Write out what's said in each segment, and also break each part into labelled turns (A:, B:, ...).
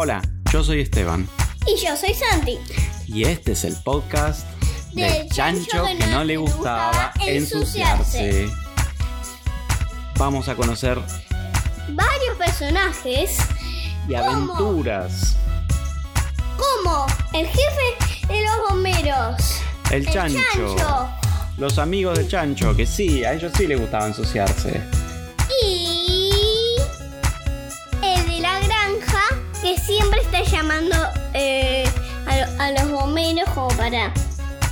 A: Hola, yo soy Esteban
B: Y yo soy Santi.
A: y este es el podcast
B: Del
A: del chancho que no le gustaba
B: ensuciarse.
A: ensuciarse. Vamos a conocer
B: Varios personajes
A: y aventuras.
B: como el jefe de los bomberos.
A: El
B: El
A: chancho.
B: chancho.
A: Los amigos del chancho, que sí, a ellos sí les gustaba ensuciarse.
B: Eh, a, lo- a los bomberos como para,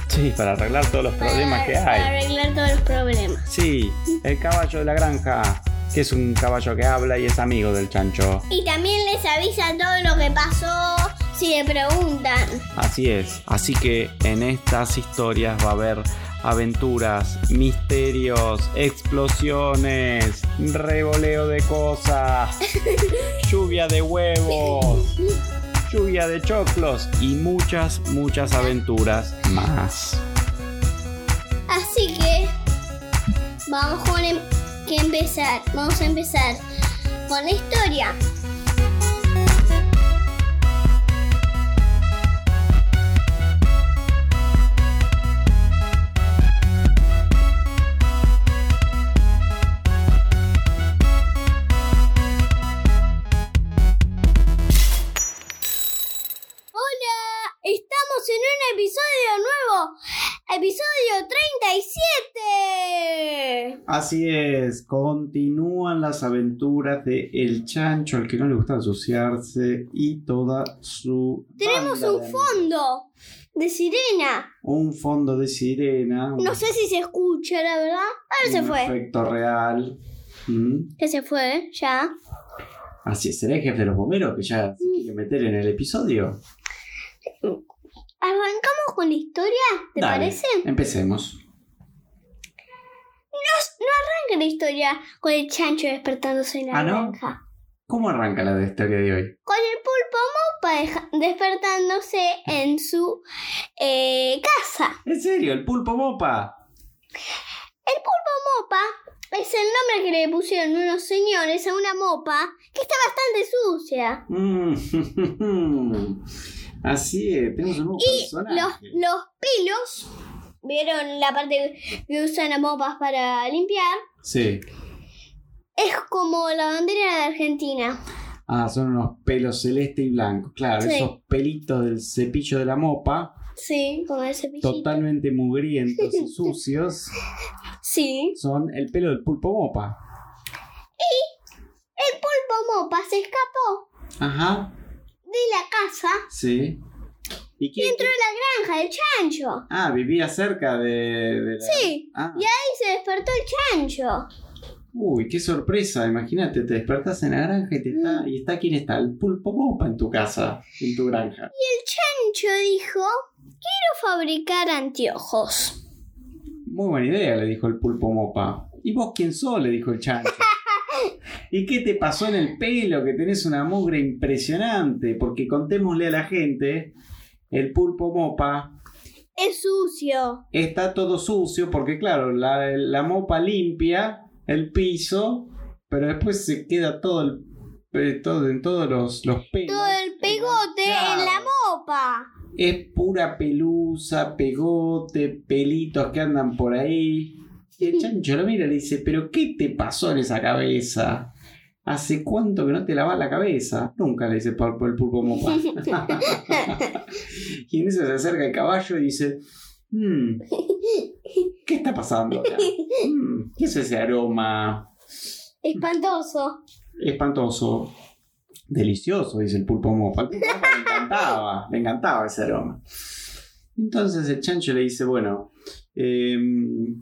A: Sí, para arreglar todos los problemas
B: para-
A: que
B: para
A: hay.
B: arreglar todos los problemas.
A: Sí, el caballo de la granja, que es un caballo que habla y es amigo del chancho.
B: Y también les avisa todo lo que pasó si le preguntan.
A: Así es. Así que en estas historias va a haber aventuras, misterios, explosiones, revoleo de cosas, lluvia de huevos, lluvia de choclos y muchas, muchas aventuras más.
B: Así que vamos con em- empezar. Vamos a empezar con la historia.
A: Así es, continúan las aventuras de El Chancho, al que no le gusta ensuciarse, y toda su...
B: Tenemos un
A: de
B: fondo de sirena.
A: Un fondo de sirena.
B: No sé si se escucha, la verdad. Ahora se
A: un
B: fue.
A: efecto real. Mm.
B: Que se fue, ya.
A: Así es, será el jefe de los bomberos que ya se quiere meter en el episodio.
B: Arrancamos con la historia, ¿te
A: Dale,
B: parece?
A: Empecemos.
B: No arranca la historia con el chancho despertándose en la
A: ¿Ah, no?
B: granja.
A: ¿Cómo arranca la historia de hoy?
B: Con el pulpo mopa despertándose en su eh, casa.
A: ¿En serio? ¿El pulpo mopa?
B: El pulpo mopa es el nombre que le pusieron unos señores a una mopa que está bastante sucia.
A: Mm. Así es, tenemos un nuevo
B: Y
A: personaje.
B: los, los pelos, ¿vieron la parte que usan las mopas para limpiar?
A: Sí.
B: Es como la bandera de Argentina.
A: Ah, son unos pelos celeste y blanco. Claro,
B: Sí.
A: esos pelitos del cepillo de la mopa,
B: Sí, como ese cepillito.
A: totalmente mugrientos y sucios,
B: Sí.
A: son el pelo del pulpo mopa.
B: El pulpo mopa se escapó
A: Ajá,
B: de la casa
A: sí. ¿Y
B: y
A: quién?
B: entró a la granja del chancho.
A: Ah, vivía cerca de, de la...
B: Sí.
A: Ah.
B: Y ahí se despertó el chancho.
A: Uy, qué sorpresa. Imagínate, te despertás en la granja y, te está,
B: Mm.
A: y está quién está, el pulpo mopa en tu casa, en tu granja.
B: El chancho dijo, quiero fabricar anteojos.
A: Muy buena idea, le dijo el pulpo mopa. ¿Y vos quién sos? le dijo el chancho. ¿Y qué te pasó en el pelo? Que tenés una mugre impresionante. Porque contémosle a la gente, el pulpo mopa
B: Es sucio.
A: está todo sucio porque claro, la, la mopa limpia el piso, pero después se queda todo el eh, todo, en todos los, los pelos.
B: Todo el pegote en la mopa.
A: Es pura pelusa, pegote, pelitos que andan por ahí. Y el chancho lo mira y le dice, pero ¿qué te pasó en esa cabeza? ¿Hace cuánto que no te lavas la cabeza? Nunca le dice el pulpo, el pulpo mopa. y en eso se acerca el caballo y dice, "Hmm, ¿qué está pasando acá? Hmm, ¿Qué es ese aroma
B: Espantoso.
A: espantoso? Delicioso, dice el pulpo mopa. Pulpo mopa le encantaba, le encantaba ese aroma. Entonces el chancho le dice, bueno, em,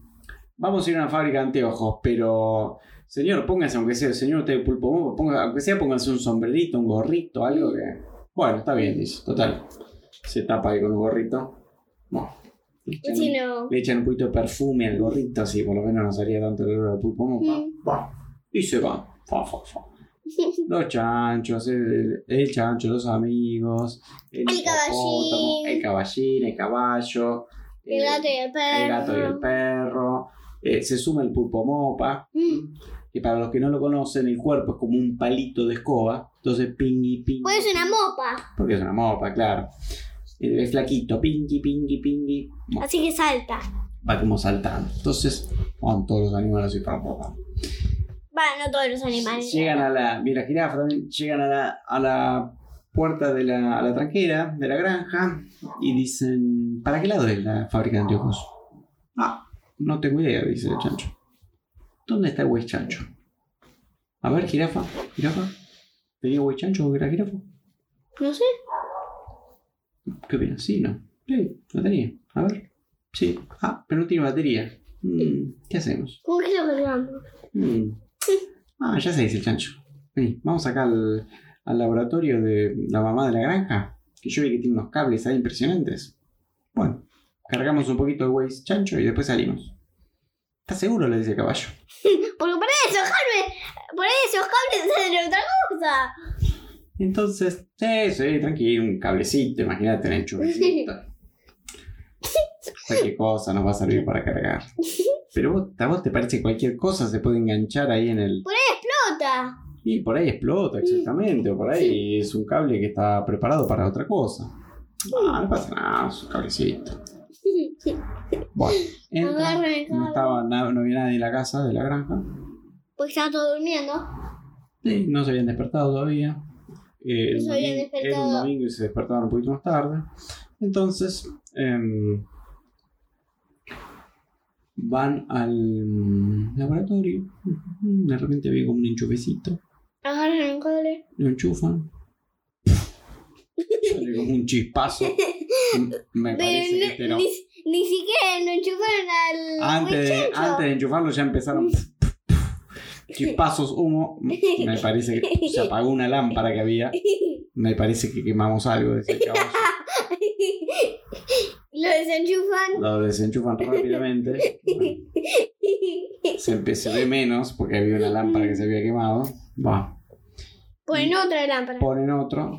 A: vamos a ir a una fábrica de anteojos, pero señor, póngase, aunque sea, señor usted pulpo mopa, ponga- aunque sea, póngase un sombrerito, un gorrito, algo que... Bueno, está bien, dice, total. Se tapa ahí con un gorrito. Bueno, le echan,
B: Si no.
A: le echan un poquito de perfume al gorrito, así por lo menos no salía tanto el olor al pulpo mopa.
B: Mm.
A: Y se va. Fa, fa, fa. Los chanchos, el, el chancho, los amigos, el,
B: El caballín.
A: el caballín, el caballo,
B: El gato y el perro.
A: el gato y el perro, Eh, se suma el pulpo mopa,
B: Mm.
A: Que para los que no lo conocen, el cuerpo es como un palito de escoba. Entonces, pingui, pingui.
B: Pues es una mopa.
A: Porque es una mopa, claro. Eh, Es flaquito, pingui, pingui, pingui. Bueno,
B: Así que salta.
A: va como saltando. Entonces, van todos los animales así para.
B: Bueno, no todos los animales.
A: Llegan a la. Mira, jirafa también. Llegan a la, a la puerta de la, a la tranquera, de la granja, y dicen: ¿Para qué lado es la fábrica de anteojos? Ah, no tengo idea, dice el chancho. ¿Dónde está el güey chancho? A ver, jirafa, jirafa. ¿Tenía güey chancho o era jirafa?
B: No sé.
A: ¿Qué opinas? Sí, no. Sí, lo tenía. A ver. Sí. Ah, pero no tiene batería. Mm, ¿Qué hacemos?
B: ¿Cómo que lo cargamos?
A: Mm. Ah, ya se dice el chancho. Vení, vamos acá al, al laboratorio de la mamá de la granja. Que yo vi que tiene unos cables ahí impresionantes. Bueno, cargamos un poquito de Waze chancho y después salimos. ¿Estás seguro? Le dice el caballo.
B: Porque por eso, Jaime, por eso, cables hacen otra cosa.
A: Entonces, sí, sí, tranquilo, un cablecito, imagínate, un enchufecito. Cualquier cosa nos va a servir para cargar. Pero vos, a vos te parece que cualquier cosa se puede enganchar ahí en el.
B: Explota.
A: Y por ahí explota, exactamente. O por ahí es un cable que está preparado para otra cosa. Ah, no pasa nada, es un cablecito. Bueno, entra, no, estaba, na- no había nadie en la casa de la granja.
B: Pues estaba todo durmiendo.
A: Sí, no se habían despertado todavía. Eh,
B: No se habían despertado.
A: Era un domingo y se despertaron un poquito más tarde. Entonces, em, van al laboratorio. De repente había como un enchufecito.
B: Agarran el cable.
A: Lo enchufan. Sale como un chispazo. Me parece que este
B: Pero
A: no.
B: ni, ni siquiera lo enchufaron al.
A: Antes de, antes de enchufarlo ya empezaron chispazos, humo. Me parece que se apagó una lámpara que había. Me parece que quemamos algo de ese caballo.
B: lo desenchufan.
A: Lo desenchufan rápidamente. Se, empe- se ve menos porque había una lámpara que se había quemado. Va.
B: Ponen otra lámpara.
A: Ponen otro.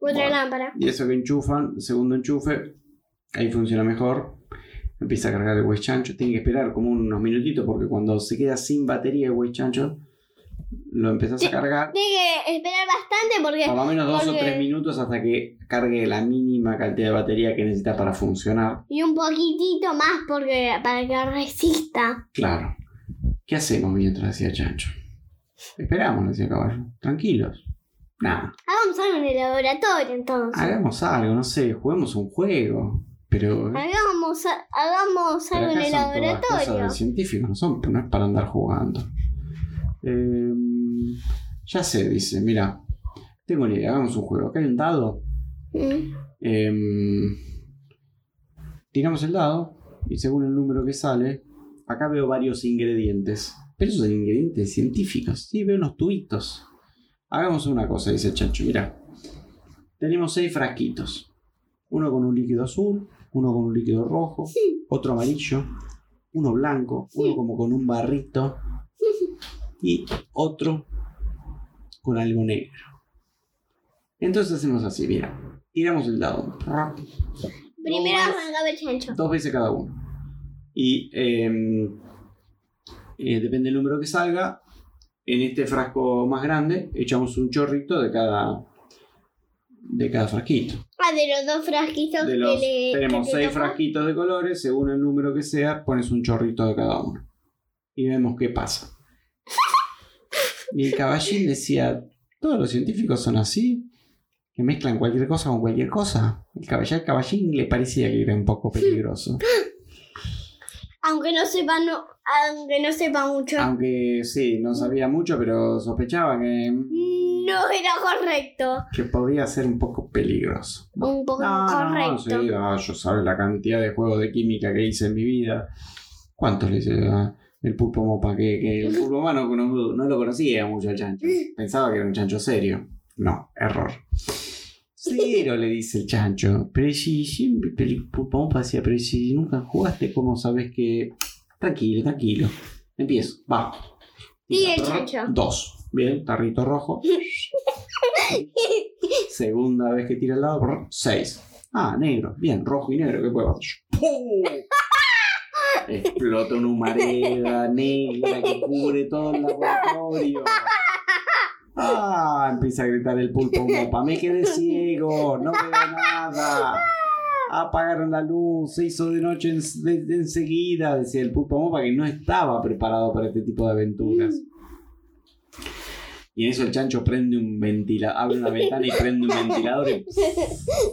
B: Otra lámpara.
A: Y eso que enchufan, segundo enchufe, ahí funciona mejor. Empieza a cargar el Waze Chancho. Tiene que esperar como unos minutitos porque cuando se queda sin batería el Waze Chancho, lo empezás a cargar.
B: Tiene que esperar bastante porque.
A: Por lo menos dos o tres minutos hasta que cargue la mínima cantidad de batería que necesita para funcionar.
B: Y un poquitito más porque para que resista.
A: Claro. ¿Qué hacemos mientras decía Chancho? Esperamos, decía Caballo. Tranquilos. Nada.
B: Hagamos algo en el laboratorio entonces.
A: Hagamos algo, no sé, juguemos un juego. Pero.
B: Hagamos, hagamos algo en el
A: son todas cosas
B: laboratorio.
A: de científicos, no, son, no es para andar jugando. Eh, ya sé, dice, mira, tengo una idea, hagamos un juego. Acá hay un dado.
B: Mm.
A: Em, tiramos el dado y según el número que sale, acá veo varios ingredientes. Pero esos son ingredientes científicos. Sí, veo unos tubitos. Hagamos una cosa, dice el chancho. Mira, tenemos seis frasquitos. Uno con un líquido azul, uno con un líquido rojo, otro amarillo, uno blanco, uno como con un barrito y otro con algo negro. Entonces hacemos así, mira. Tiramos el dado.
B: Primero
A: Dos-
B: arrancaba el chancho.
A: dos veces cada uno. Y eh, eh, depende del número que salga. En este frasco más grande echamos un chorrito de cada de cada frasquito.
B: Ah, de los dos frasquitos
A: De
B: que
A: los,
B: le.
A: tenemos
B: que te
A: seis frasquitos de colores, según el número que sea, pones un chorrito de cada uno. Y vemos qué pasa. Y el caballín decía, todos los científicos son así, que mezclan cualquier cosa con cualquier cosa. El caballín, el caballín le parecía que era un poco peligroso.
B: Aunque no sepa, no, aunque no sepa mucho.
A: Aunque sí, no sabía mucho, pero sospechaba que,
B: No era correcto.
A: que podía ser un poco peligroso.
B: Un poco
A: No, no,
B: correcto.
A: sí, ah, yo sabes la cantidad de juegos de química que hice en mi vida. ¿Cuántos le hice a el pulpo mopa? Que, que el pulpo mopa no, no- no lo conocía mucho el chancho. Pensaba que era un chancho serio. No, error. Cero, le dice el chancho. Pero si siempre, pero decía, pero si nunca jugaste, ¿cómo sabes que...? Tranquilo, tranquilo. Empiezo, va.
B: Sigue el chancho.
A: Dos. Bien, tarrito rojo. Segunda vez que tira el lado, brr, seis. Ah, negro. Bien, rojo y negro. ¿Qué puede pasar? ¡Pum! Explota una humareda negra que cubre todo el laboratorio. Ah, empieza a gritar el pulpo mopa. Me quedé ciego, no veo nada. Apagaron la luz, se hizo de noche en- de- de enseguida, decía el pulpo mopa que no estaba preparado para este tipo de aventuras. Y en eso el chancho prende un ventilador, abre una ventana y prende un ventilador y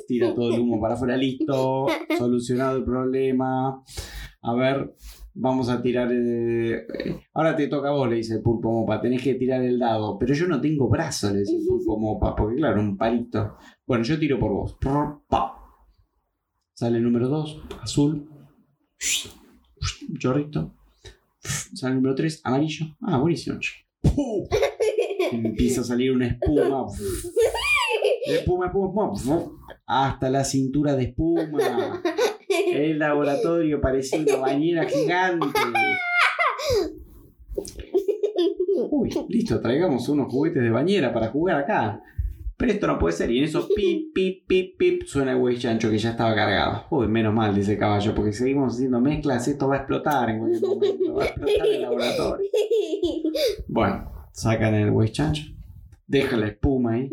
A: tira todo el humo para afuera. Listo, solucionado el problema. A ver, vamos a tirar. eh, eh, ahora te toca a vos, le dice el pulpo mopa. Tenés que tirar el dado. Pero yo no tengo brazo, le dice el pulpo mopa. Porque claro, un palito. Bueno, yo tiro por vos. Sale el número 2, azul. Chorrito. Sale el número 3, amarillo. Ah, buenísimo. Empieza a salir una espuma. Espuma, espuma, espuma. Hasta la cintura de espuma. El laboratorio parecía una bañera gigante. Uy, listo, traigamos unos juguetes de bañera para jugar acá. Pero esto no puede ser. Y en eso, pip, pip, pip, pip, suena el güey chancho que ya estaba cargado. Uy, menos mal, dice el caballo, porque seguimos haciendo mezclas, esto va a explotar en cualquier momento. Va a explotar el laboratorio. Bueno, sacan el güey chancho, dejan la espuma ahí,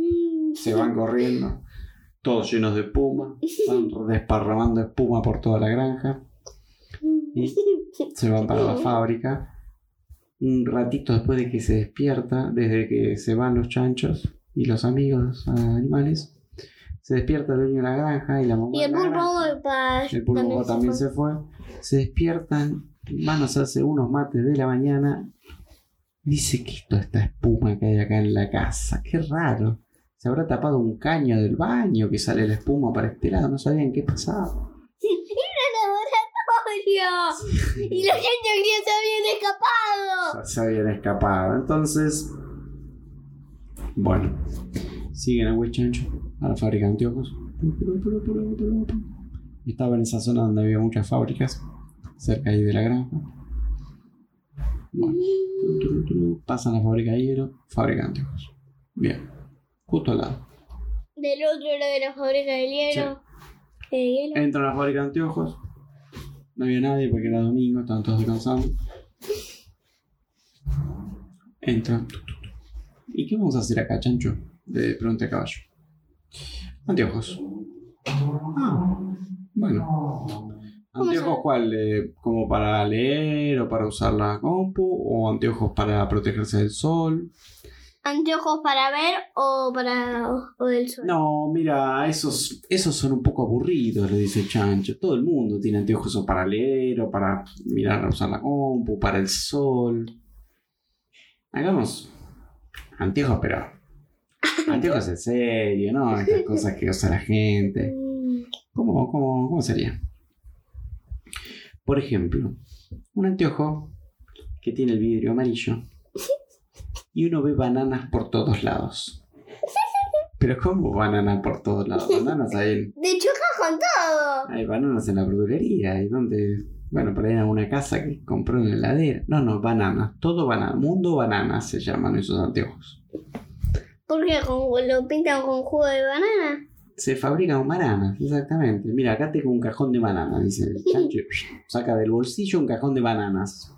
A: se van corriendo, todos llenos de espuma, van desparramando espuma por toda la granja y se van para la fábrica. Un ratito después de que se despierta, desde que se van los chanchos y los amigos animales, se despierta el dueño de la granja y la mamá
B: Y el pulpo
A: granja. El pulpo también se fue. Se despiertan, van a hacerse unos mates de la mañana. Dice que toda esta espuma que hay acá en la casa. Qué raro. Se habrá tapado un caño del baño que sale la espuma para este lado. No sabían qué pasaba.
B: laboratorio. Y los chanchos ya se habían escapado.
A: Se habían escapado. Entonces, bueno, siguen a Huechancho, a la fábrica de anteojos. Estaba en esa zona donde había muchas fábricas, cerca ahí de la granja. Bueno, pasan a la fábrica de hielo, fábrica de anteojos. Bien, justo al lado.
B: Del otro lado de la fábrica de hielo. ¿De hielo?
A: Entran a la fábrica de anteojos. No había nadie porque era domingo, estaban todos descansando. Entran. ¿Y qué vamos a hacer acá, chancho? Le pregunté a caballo. Anteojos. Ah, bueno. ¿Anteojos cuál? Eh, ¿Como para leer o para usar la compu? ¿O anteojos para protegerse del sol?
B: ¿Anteojos para ver o para o del sol?
A: No, mira, esos, esos son un poco aburridos, le dice el chancho. Todo el mundo tiene anteojos o para leer o para mirar, usar la compu, para el sol. Hagamos anteojos, pero anteojos en serio, ¿no? Estas cosas que usa la gente. ¿Cómo, cómo, cómo sería? Por ejemplo, un anteojo que tiene el vidrio amarillo y uno ve bananas por todos lados. Pero ¿cómo bananas por todos lados? Bananas en-
B: De choca con todo.
A: hay bananas en la verdulería y donde, bueno, por ahí en alguna casa que compró en la heladera. No, no, bananas, todo banana, mundo bananas se llaman esos anteojos.
B: ¿Por qué lo pintan con jugo de banana?
A: Se fabrican bananas, exactamente. Mira, acá tengo un cajón de bananas, dice el chancho. Saca del bolsillo un cajón de bananas.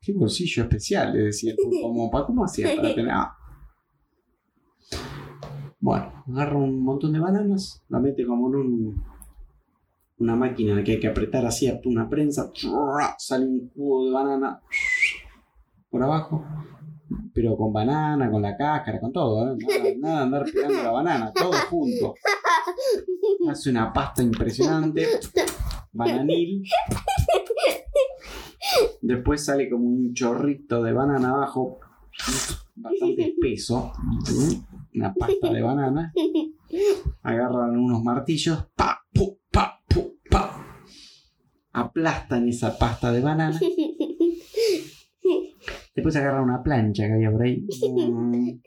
A: Qué bolsillo especial, le decía el pulpo mopa. ¿Cómo hacía para tener.? Ah. Bueno, agarra un montón de bananas, la mete como en un, una máquina que hay que apretar así, una prensa. Sale un jugo de banana por abajo. Pero con banana, con la cáscara, con todo, ¿eh? Nada, nada andar pegando la banana, todo junto. Hace una pasta impresionante. Bananil. Después sale como un chorrito de banana abajo. Bastante espeso. Una pasta de banana. Agarran unos martillos. Pa, pu, pa, pu, pa. Aplastan esa pasta de banana. Después agarran una plancha que había por ahí. Mm,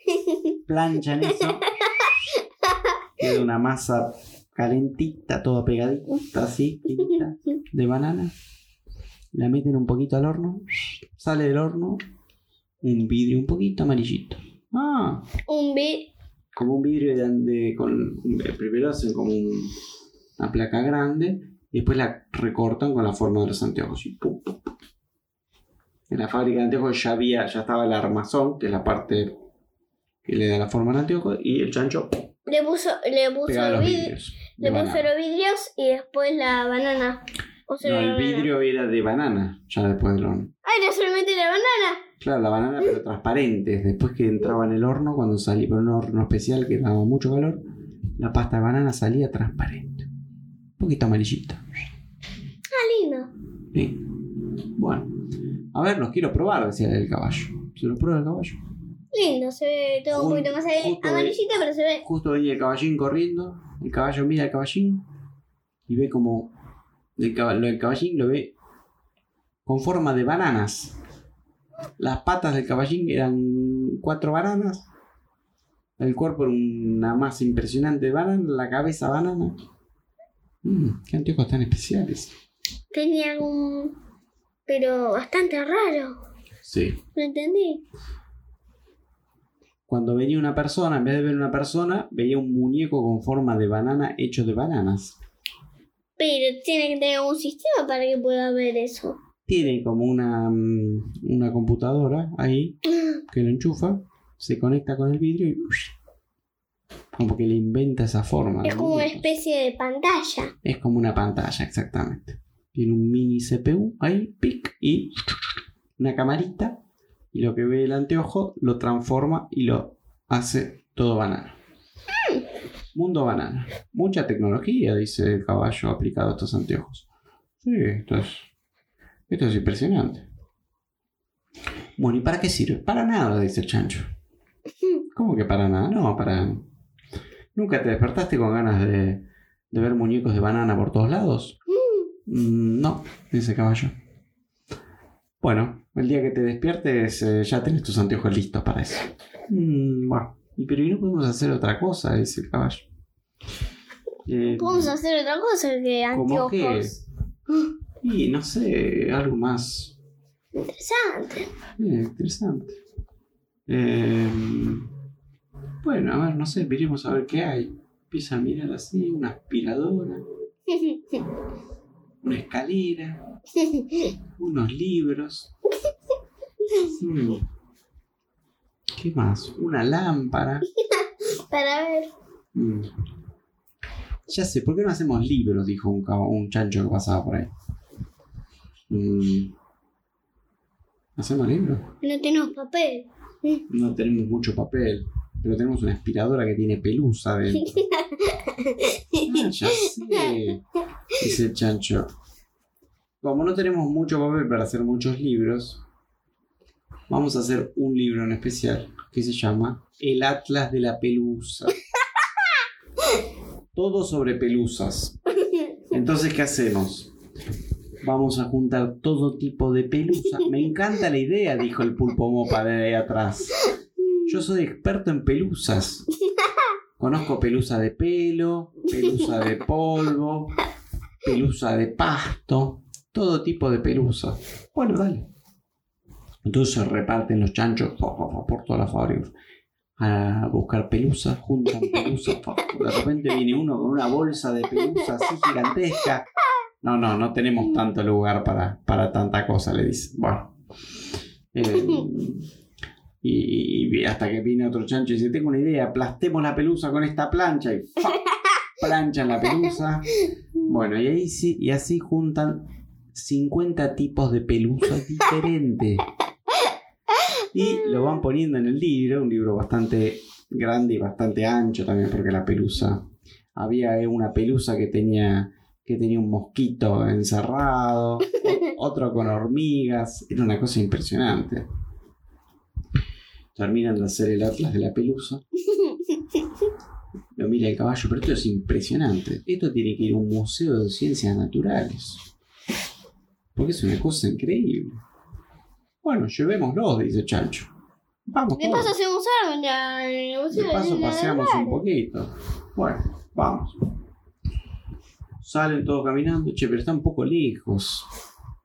A: Planchan eso. Queda una masa calentita, toda pegadita, así, de banana. La meten un poquito al horno. Sale del horno un vidrio un poquito amarillito. Ah,
B: Un bi.
A: como un vidrio de, de- con primero hacen como un- una placa grande y después la recortan con la forma de los anteojos. Y pum, pum, pum. En la fábrica de anteojos ya había, ya estaba el armazón, que es la parte que le da la forma al anteojo, y el chancho
B: Le puso, le puso,
A: vidrios.
B: le puso los vidrios y después la banana. O sea,
A: No,
B: la
A: el
B: banana.
A: vidrio era de banana, ya después del horno.
B: Ah, era solamente la banana.
A: Claro, la banana, pero transparente. Después que entraba en el horno, cuando salía por un horno especial que daba mucho calor, la pasta de banana salía transparente. Un poquito amarillita.
B: Ah, lindo.
A: Sí. Bueno. A ver, los quiero probar, decía el caballo. ¿Se los prueba el caballo?
B: Lindo, se ve todo un poquito más amarillito, pero se ve.
A: Justo venía el caballín corriendo. El caballo mira al caballín y ve como. El, lo del caballín lo ve con forma de bananas. Las patas del caballín eran cuatro bananas. El cuerpo era una masa impresionante de banana. La cabeza banana. Mm, qué anteojos tan especiales.
B: Tenía un. Pero bastante raro.
A: Sí.
B: No entendí.
A: Cuando venía una persona, en vez de ver una persona, veía un muñeco con forma de banana hecho de bananas.
B: Pero tiene que tener un sistema para que pueda ver eso.
A: tiene como una, mm, una computadora ahí que lo enchufa, se conecta con el vidrio y como que le inventa esa forma.
B: Es como una especie de pantalla.
A: Es como una pantalla, exactamente. Tiene un mini CPU ahí, pic, y una camarita. Y lo que ve el anteojo lo transforma y lo hace todo banana. Mundo banana. Mucha tecnología, dice el caballo aplicado a estos anteojos. Sí, esto es, esto es impresionante. Bueno, ¿y para qué sirve? Para nada, dice el chancho. ¿Cómo que para nada? No, para... ¿Nunca te despertaste con ganas de, de ver muñecos de banana por todos lados? Mm, no, dice el caballo. Bueno, el día que te despiertes eh, ya tenés tus anteojos listos para eso. Mm, bueno, pero ¿y no podemos hacer otra cosa? Dice el caballo. Eh,
B: Podemos hacer otra cosa que
A: ¿Cómo qué?
B: anteojos.
A: Y no sé, algo más
B: Interesante.
A: eh, interesante. Eh, bueno, a ver, no sé, miremos a ver qué hay. Empieza a mirar así, una aspiradora, una escalera, unos libros. Mm. ¿Qué más? Una lámpara.
B: para ver.
A: Mm. Ya sé, ¿por qué no hacemos libros? Dijo un, chancho que pasaba por ahí. Mm. ¿Hacemos libros?
B: No tenemos papel.
A: No tenemos mucho papel, pero tenemos una aspiradora que tiene pelusa dentro. Ah, ya sé, dice el chancho. Como no tenemos mucho papel para hacer muchos libros, vamos a hacer un libro en especial que se llama El Atlas de la Pelusa. Todo sobre pelusas. Entonces, ¿qué hacemos? Vamos a juntar todo tipo de pelusa. Me encanta la idea, dijo el pulpo mopa de ahí atrás. Yo soy experto en pelusas. Conozco pelusa de pelo, pelusa de polvo, pelusa de pasto, todo tipo de pelusa. Bueno, dale. Entonces reparten los chanchos fa, fa, por toda a buscar pelusa, juntan pelusa. fa. De repente viene uno con una bolsa de pelusa así gigantesca. No, no, no tenemos tanto lugar para, para tanta cosa, le dice. Bueno. Eh, y, hasta que viene otro chancho y dice, tengo una idea, aplastemos la pelusa con esta plancha y ¡fa! planchan la pelusa. Bueno, y, ahí sí, y así juntan 50 tipos de pelusas diferentes. Y lo van poniendo en el libro, un libro bastante grande y bastante ancho también, porque la pelusa. Había eh, una pelusa que tenía, que tenía un mosquito encerrado, otro con hormigas, era una cosa impresionante. Terminan de hacer el atlas de la pelusa. Lo mira el caballo, pero esto es impresionante. Esto tiene que ir a un museo de ciencias naturales. Porque es una cosa increíble. Bueno, llevémoslo, dice Chancho. Vamos.
B: De
A: todos.
B: paso hacemos algo en la- en el
A: De paso paseamos un poquito. Bueno, vamos. Salen todos caminando. Che, pero está un poco lejos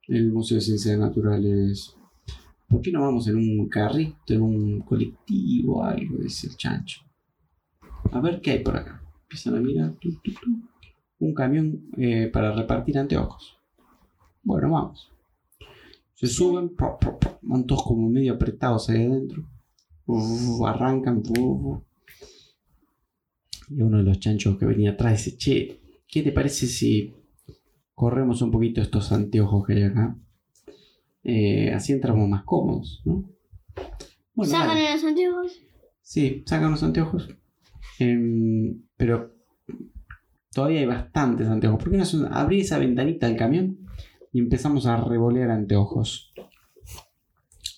A: el Museo de Ciencias Naturales. ¿Por qué no vamos en un carrito, en un colectivo o algo? Dice el chancho. A ver qué hay por acá. Empiezan a mirar. tu, tu, tu. un camión eh, para repartir anteojos. Bueno, vamos. Se suben, van todos como medio apretados ahí adentro. Uf, arrancan. uf. Y uno de los chanchos que venía atrás dice, che, ¿qué te parece si corremos un poquito estos anteojos que hay acá? Eh, así entramos más cómodos, ¿no? Bueno,
B: Sacan los anteojos.
A: Sí, sacan los anteojos. Em, pero todavía hay bastantes anteojos. ¿Por qué no abrí esa ventanita del camión y empezamos a revolear anteojos?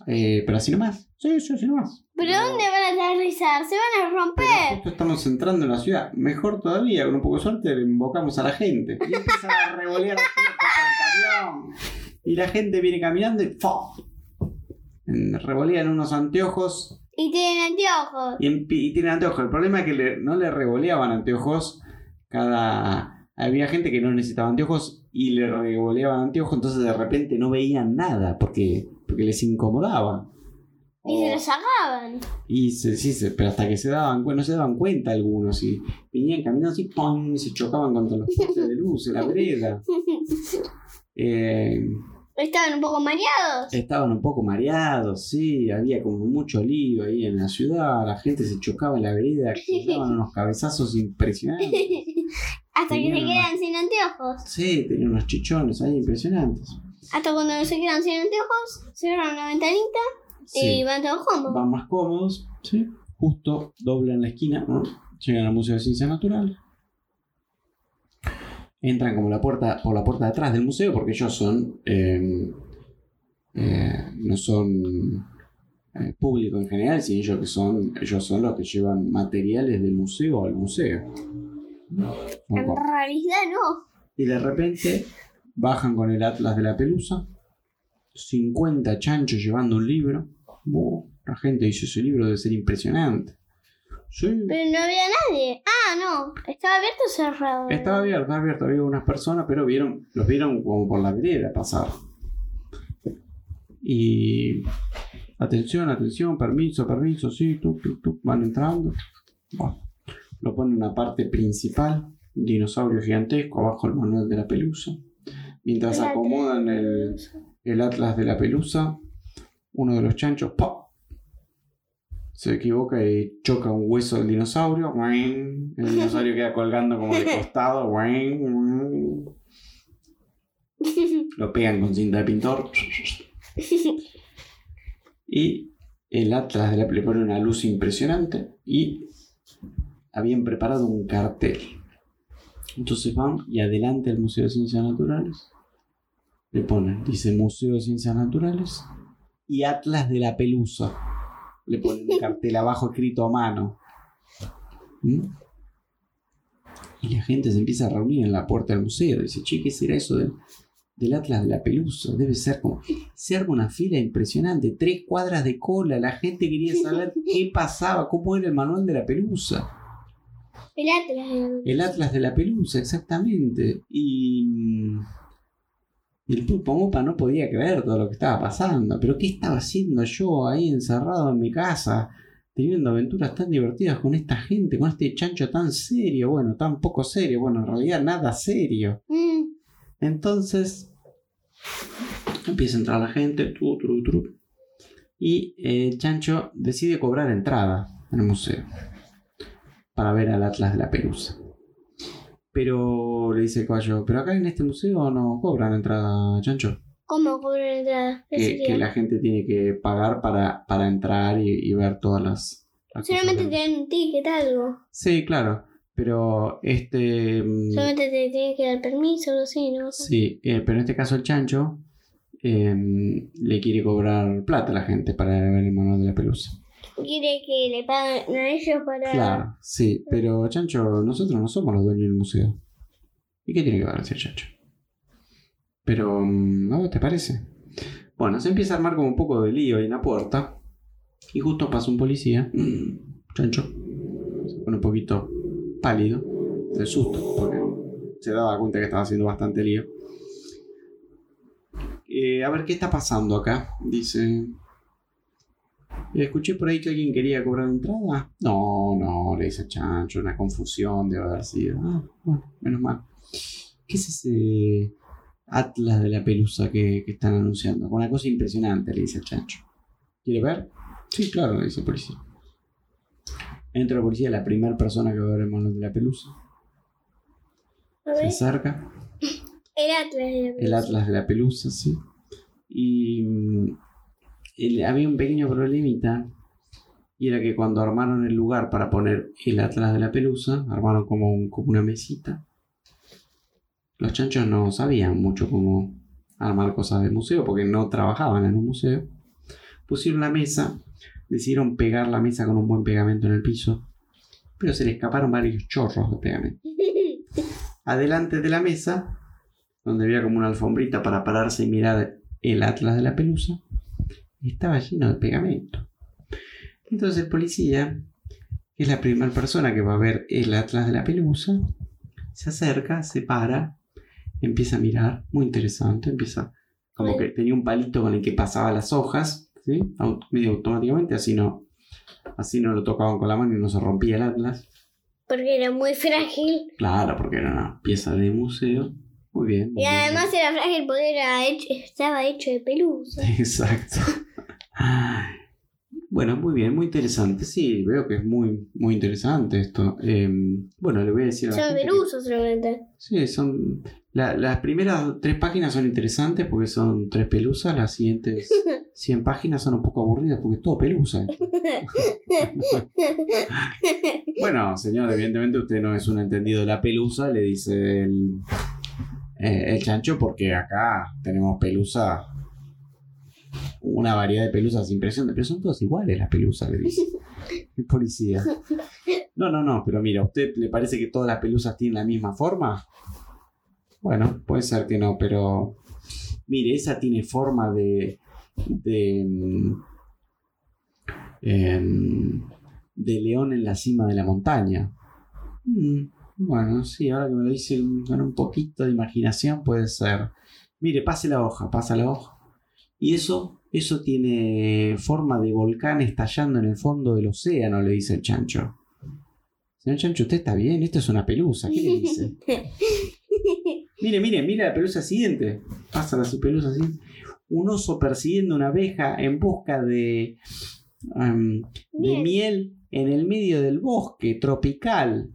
A: Eh, pero así nomás. Sí, sí, así nomás.
B: ¿Pero dónde van a aterrizar? Se van a
A: Pero
B: romper.
A: justo estamos entrando en la ciudad. Mejor todavía, con un poco de suerte, le invocamos a la gente. Y empiezan a revolear camión. Y la gente viene caminando y ¡fo! Revolean unos anteojos
B: Y tienen anteojos.
A: y, y tienen anteojos. El problema es que le- no le revoleaban anteojos cada... Había gente que no necesitaba anteojos y le revoleaban anteojos, entonces de repente no veían nada porque, porque les incomodaba.
B: Y se los sacaban.
A: y se, sí, se- pero hasta que se daban cuenta, no se daban cuenta algunos y venían caminando así, ¡pum! y se chocaban contra los postes de luz en la vereda. Eh,
B: Estaban un poco mareados.
A: estaban un poco mareados, sí, había como mucho lío ahí en la ciudad, la gente se chocaba en la vereda, daban unos cabezazos impresionantes.
B: Hasta que se quedan sin anteojos.
A: Sí, tenían unos chichones ahí impresionantes.
B: Hasta cuando se quedan sin anteojos, cierran la ventanita
A: Sí,
B: y van todos cómodos.
A: van más cómodos, sí, justo doblan la esquina, ¿no? llegan al Museo de Ciencias Naturales. Entran como la puerta, por la puerta de atrás del museo porque ellos son eh, eh, no son eh, público en general, sino ellos que son ellos son los que llevan materiales del museo al museo.
B: En realidad no.
A: y de repente bajan con el Atlas de la Pelusa, 50 chanchos llevando un libro. La gente dice, ese libro debe ser impresionante. Sí.
B: Pero no había nadie. Ah, no. ¿Estaba abierto o cerrado?
A: Estaba abierto, estaba abierto, había unas personas, pero vieron, los vieron como por la vereda pasar. Y atención, atención, permiso, permiso, sí, tuc, tuc, tuc, van entrando. Bueno, lo ponen en una parte principal, dinosaurio gigantesco, abajo el manual de la pelusa. Mientras acomodan el, el atlas de la pelusa, uno de los chanchos ¡pop! Se equivoca y choca un hueso del dinosaurio. El dinosaurio queda colgando como de costado. Lo pegan con cinta de pintor. Y el atlas de la le pone una luz impresionante y habían preparado un cartel. Entonces van y adelante al Museo de Ciencias Naturales. Le ponen, dice Museo de Ciencias Naturales y Atlas de la Pelusa. Le ponen un cartel abajo escrito a mano. ¿Mm? Y la gente se empieza a reunir en la puerta del museo. Dice, che, ¿qué será eso del, del Atlas de la Pelusa? Debe ser como... Se arma una fila impresionante, tres cuadras de cola. La gente quería saber qué pasaba, cómo era el manual de la Pelusa.
B: El Atlas.
A: El Atlas de la Pelusa, exactamente. Y, y el pulpo mopa no podía creer todo lo que estaba pasando. Pero ¿qué estaba haciendo yo ahí encerrado en mi casa? Teniendo aventuras tan divertidas con esta gente, con este chancho tan serio, bueno, tan poco serio, bueno, en realidad nada serio.
B: Mm.
A: Entonces empieza a entrar la gente, tru, tru, tru, y el chancho decide cobrar entrada en el museo para ver al Atlas de la Pelusa. Pero le dice el caballo, pero acá en este museo no cobran entrada, chancho.
B: ¿Cómo cobran entrada? ¿Qué
A: Que, la gente tiene que pagar para, para entrar y, y ver todas las... las
B: Solamente tienen un ticket, algo.
A: Sí, claro. Pero este... mm,
B: Solamente te tienen que dar permiso, algo así, ¿no?
A: Sí, eh, pero en este caso el chancho eh, le quiere cobrar plata a la gente para ver el manual de la pelusa.
B: Quiere que le paguen a ellos para.
A: Claro, sí, pero chancho, nosotros no somos los dueños del museo. ¿Y qué tiene que ver ese chancho? Pero, mm, ¿a vos te parece? Bueno, se empieza a armar como un poco de lío ahí en la puerta. Y justo pasa un policía. mm, Chancho. Se pone un poquito pálido. Del susto. Porque se daba cuenta que estaba haciendo bastante lío. Eh, a ver, ¿qué está pasando acá? Dice... Escuché por ahí que alguien quería cobrar entrada. No, no, le dice Chancho, una confusión debe haber sido. Ah, bueno, menos mal. ¿Qué es ese Atlas de la Pelusa que, que están anunciando? Una cosa impresionante, le dice chancho. ¿Quiere ver? Sí, claro, le dice el policía. Entra la policía, la primera persona que va a ver el manual de la Pelusa.
B: A
A: Se acerca.
B: El Atlas de la
A: El Atlas de la Pelusa, sí. Y mm, el- había un pequeño problemita. Y era que cuando armaron el lugar para poner el Atlas de la Pelusa, armaron como, un- como una mesita. Los chanchos no sabían mucho cómo armar cosas de museo porque no trabajaban en un museo. Pusieron la mesa, decidieron pegar la mesa con un buen pegamento en el piso, pero se le escaparon varios chorros de pegamento. Adelante de la mesa, donde había como una alfombrita para pararse y mirar el atlas de la pelusa, estaba lleno de pegamento. Entonces el policía, que es la primera persona que va a ver el atlas de la pelusa, se acerca, se para, empieza a mirar, muy interesante, empieza como que tenía un palito con el que pasaba las hojas, ¿sí? Medio automáticamente, así no, así no lo tocaban con la mano y no se rompía el atlas.
B: Porque era muy frágil.
A: Claro, porque era una pieza de museo. Muy bien. muy
B: Y
A: bien.
B: además era frágil porque era hecho, estaba hecho de pelusa.
A: Exacto. Bueno, muy bien, muy interesante. Sí, veo que es muy, muy interesante esto. Eh, bueno, le voy a decir a la
B: Son
A: gente que-
B: pelusos solamente.
A: Sí, son. la- las primeras tres páginas son interesantes porque son tres pelusas. Las siguientes 100 páginas son un poco aburridas porque es todo pelusa. Bueno, señor, evidentemente usted no es un entendido de la pelusa, le dice el, eh, el chancho, porque acá tenemos pelusa, una variedad de pelusas impresionante, pero son todas iguales las pelusas, le dice el policía. No, no, no, pero mira, ¿a usted le parece que todas las pelusas tienen la misma forma? Bueno, puede ser que no, pero mire, esa tiene forma de... de mm, em, de león en la cima de la montaña. Mm, bueno, sí, ahora que me lo dice con un poquito de imaginación puede ser. Mire, pase la hoja, pasa la hoja. Y eso, eso tiene forma de volcán estallando en el fondo del océano, le dice el chancho. Señor chancho, ¿usted está bien? Esto es una pelusa, ¿qué le dice? Mire, mire, mire la pelusa siguiente. Pasa su pelusa siguiente. Un oso persiguiendo una abeja en busca de, em, de miel en el medio del bosque tropical.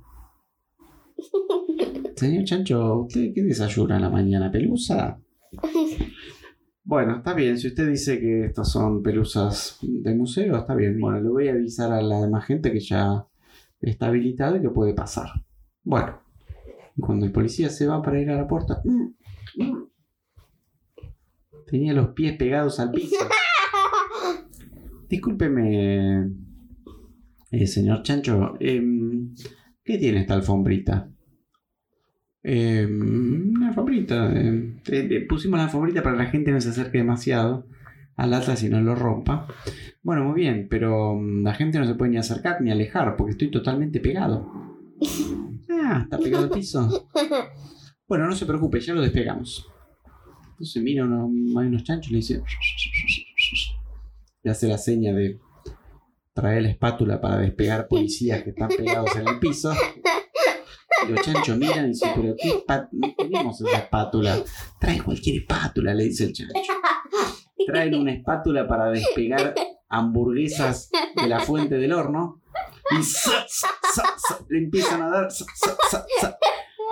A: Señor Chancho, ¿usted qué desayuna a la mañana? ¿Pelusa? Bueno, está bien. Si usted dice que estas son pelusas de museo, está bien. Bueno, le voy a avisar a la demás gente que ya está habilitado y que puede pasar. Bueno, cuando el policía se va para ir a la puerta, tenía los pies pegados al piso. Discúlpeme, eh, señor Chancho, em, ¿qué tiene esta alfombrita? Em, una em, eh, eh, pusimos la alfombrita para que la gente no se acerque demasiado al atlas y no lo rompa. Bueno, muy bien, pero mm, la gente no se puede ni acercar ni alejar porque estoy totalmente pegado. Ah, está pegado al piso. Bueno, no se preocupe, ya lo despegamos. Entonces mira, uno, hay unos chanchos y le dice. Le hace la seña de traer la espátula para despegar policías que están pegados en el piso. Los chanchos miran y dicen, pero qué no tenemos esa espátula. Trae cualquier espátula, le dice el chancho. Traen una espátula para despegar hamburguesas de la fuente del horno. Y sa, sa, sa, le empiezan a dar.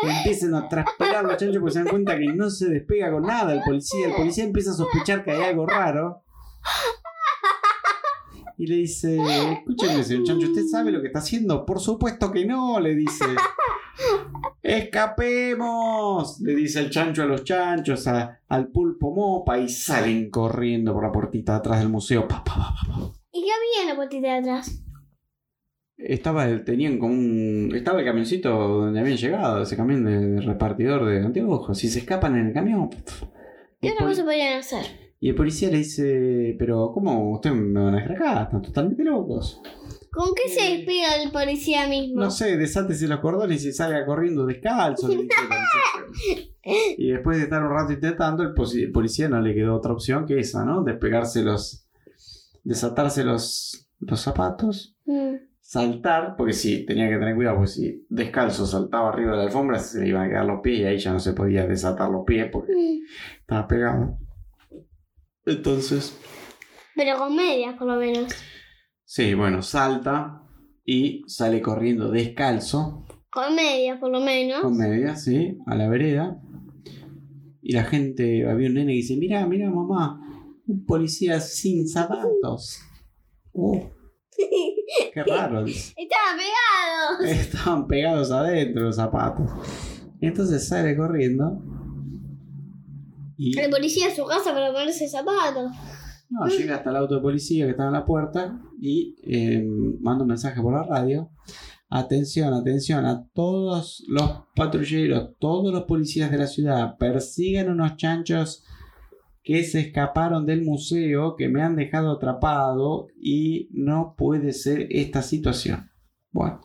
A: Le empiezan a traspelar los chanchos porque se dan cuenta que no se despega con nada el policía. El policía empieza a sospechar que hay algo raro. Y le dice, escúcheme, señor chancho, ¿usted sabe lo que está haciendo? Por supuesto que no, le dice. ¡Escapemos! Le dice el chancho a los chanchos, a- al pulpo mopa, y salen corriendo por la puertita de atrás del museo. Pa, pa, pa, pa, pa.
B: ¿Y qué había en la puertita de atrás?
A: Estaba, el- tenían como un. Estaba el camioncito donde habían llegado, ese camión de, de repartidor de anteojos. Si se escapan en el camión.
B: ¿Qué otra cosa podrían hacer?
A: Y el policía le dice: Pero, ¿cómo ustedes me van a dejar acá? Están totalmente locos.
B: ¿Con qué se despega el policía mismo?
A: No sé, desátese los cordones y salga corriendo descalzo. le dice el policía. y después de estar un rato intentando, el, policía no le quedó otra opción que esa, ¿no? Despegarse los. desatarse los, los zapatos,
B: Mm.
A: saltar, porque sí, tenía que tener cuidado, porque si descalzo saltaba arriba de la alfombra se le iban a quedar los pies y ahí ya no se podía desatar los pies porque estaba pegado. Entonces,
B: Pero con medias, por lo menos.
A: sí, bueno, salta y sale corriendo descalzo,
B: Con medias, por lo menos.
A: con medias, sí, a la vereda. Y la gente, había un nene que dice, mira, mira mamá, un policía sin zapatos. Oh, qué raro.
B: Estaban pegados.
A: Estaban pegados adentro los zapatos. Entonces sale corriendo. Y
B: El policía a su casa para ponerse zapatos.
A: no, llega hasta el auto de policía que estaba en la puerta y eh, manda un mensaje por la radio. Atención, atención a todos los patrulleros, todos los policías de la ciudad, persigan unos chanchos que se escaparon del museo, que me han dejado atrapado y no puede ser esta situación. Bueno,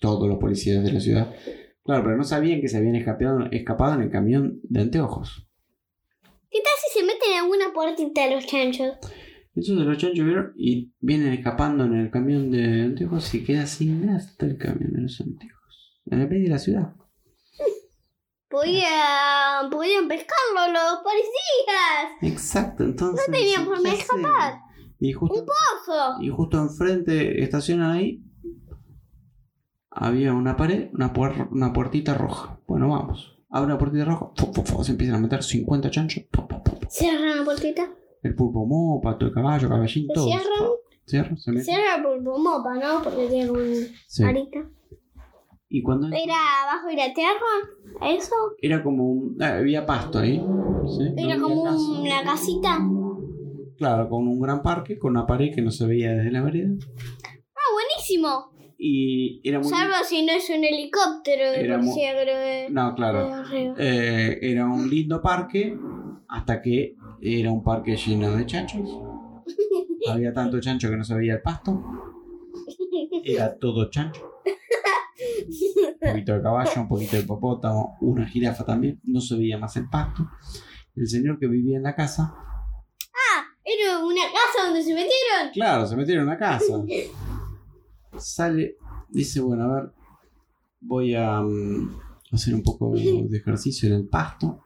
A: todos los policías de la ciudad. Claro, pero no sabían que se habían escapado, escapado en el camión de anteojos.
B: ¿Qué tal si se meten en alguna puertita de los chanchos?
A: Entonces los chanchos vieron y vienen escapando en el camión de anteojos y queda sin nafta el camión de los anteojos. En el medio de la ciudad.
B: Podían, podían pescarlo los policías.
A: Exacto, entonces.
B: No tenían de
A: ¿qué
B: escapar.
A: Y justo,
B: Ojo.
A: y justo enfrente, estacionan ahí. Había una pared, una, puer- una puertita roja. Bueno, vamos. Abre una puertita roja. fu, fu, fu, se empiezan a meter 50 chanchos.
B: Cierran la puertita.
A: El pulpo mopa, todo el caballo, caballín,
B: ¿Se
A: todo.
B: cierran?
A: Cierra, se mete.
B: Cierra por mopa, ¿no? Porque tiene un
A: Sí.
B: arita.
A: Y cuando
B: ¿Era abajo de la tierra? ¿Eso?
A: era como un. ah, había pasto ahí. ¿sí?
B: ¿Era
A: No
B: como una casita?
A: Claro, con un gran parque, con una pared que no se veía desde la vereda.
B: Ah, buenísimo.
A: Y era muy.
B: Salvo si no es un helicóptero de
A: Era
B: creo que.
A: No,
B: de
A: claro. Eh, era un lindo parque hasta que era un parque lleno de chanchos. Había tanto chancho que no se veía el pasto. Era todo chancho. Un poquito de caballo, un poquito de hipopótamo, una jirafa también. No se veía más el pasto. El señor que vivía en la casa,
B: ¿Era una casa donde se metieron?
A: claro, se metieron en la casa. Sale, dice, bueno, a ver, voy a mm, hacer un poco de ejercicio en el pasto.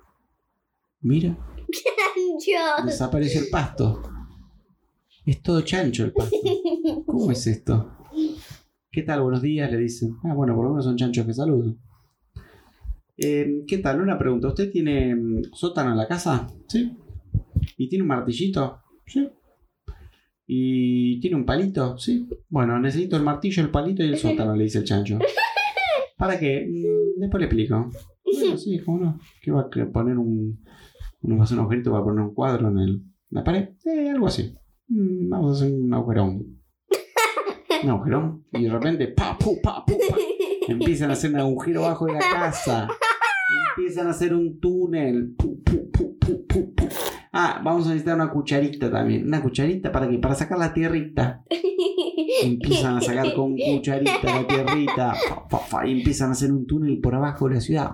A: Mira,
B: Yo.
A: desapareció el pasto. Es todo chancho el pasto. ¿Cómo es esto? ¿Qué tal? Buenos días, le dicen. Ah, bueno, por lo menos son chanchos que saludan. Eh, ¿Qué tal? Una pregunta. ¿Usted tiene mm, sótano en la casa? Sí. ¿Y tiene un martillito? Sí. ¿Y tiene un palito? Sí. Bueno, necesito el martillo, el palito y el sótano, le dice el chancho. ¿Para qué? Mm, Después le explico. Bueno, sí, cómo no. ¿Qué va a poner un. Uno va a hacer un agujerito para poner un cuadro en el- la pared? Sí, algo así. Mm, Vamos a hacer un agujerón. Un agujerón. Y de repente, pa, pu, pa, pu, pa. Empiezan a hacer un agujero abajo de la casa. Empiezan a hacer un túnel. Pu, pu, pu. Ah, vamos a necesitar una cucharita también. ¿Una cucharita para qué? Para sacar la tierrita. Empiezan a sacar con cucharita la tierrita. Fa, fa, fa, y empiezan a hacer un túnel por abajo de la ciudad.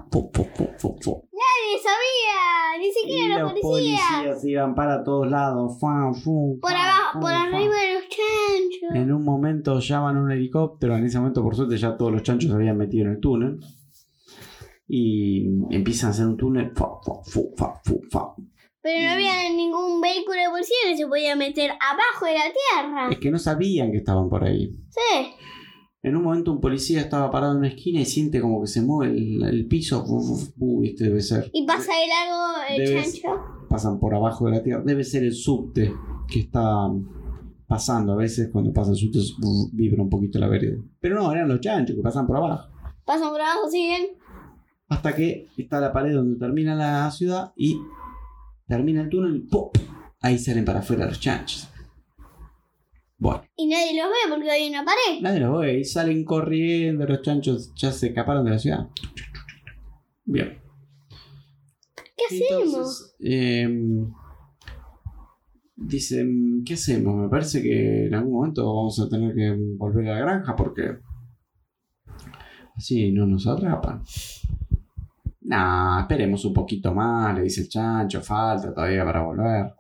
B: Nadie sabía, ni
A: Y
B: siquiera
A: los
B: los policías.
A: policías iban para todos lados.
B: Por abajo, por arriba de los chanchos.
A: En un momento llaman un helicóptero. En ese momento, por suerte, ya todos los chanchos se habían metido en el túnel. Y empiezan a hacer un túnel.
B: Pero no había ningún vehículo de policía que se podía meter abajo de la tierra.
A: Es que no sabían que estaban por ahí.
B: Sí.
A: En un momento un policía estaba parado en una esquina y siente como que se mueve el, el piso. Uf, uf, Uy, este debe ser.
B: Y pasa de largo el
A: Debes-
B: chancho.
A: Pasan por abajo de la tierra. Debe ser el subte que está pasando. A veces cuando pasa el subte uf, vibra un poquito la vereda. Pero no, eran los chanchos que pasan por abajo.
B: Pasan por abajo, siguen.
A: Hasta que está la pared donde termina la ciudad y termina el túnel. ¡pum! Ahí salen para afuera los chanchos. Bueno,
B: Y nadie los ve porque hay una pared.
A: nadie los ve y salen corriendo. Los chanchos ya se escaparon de la ciudad. Bien.
B: ¿Qué hacemos?
A: Em, dicen, ¿qué hacemos? Me parece que en algún momento vamos a tener que volver a la granja porque así no nos atrapan. Nah, esperemos un poquito más, le dice el chancho, falta todavía para volver.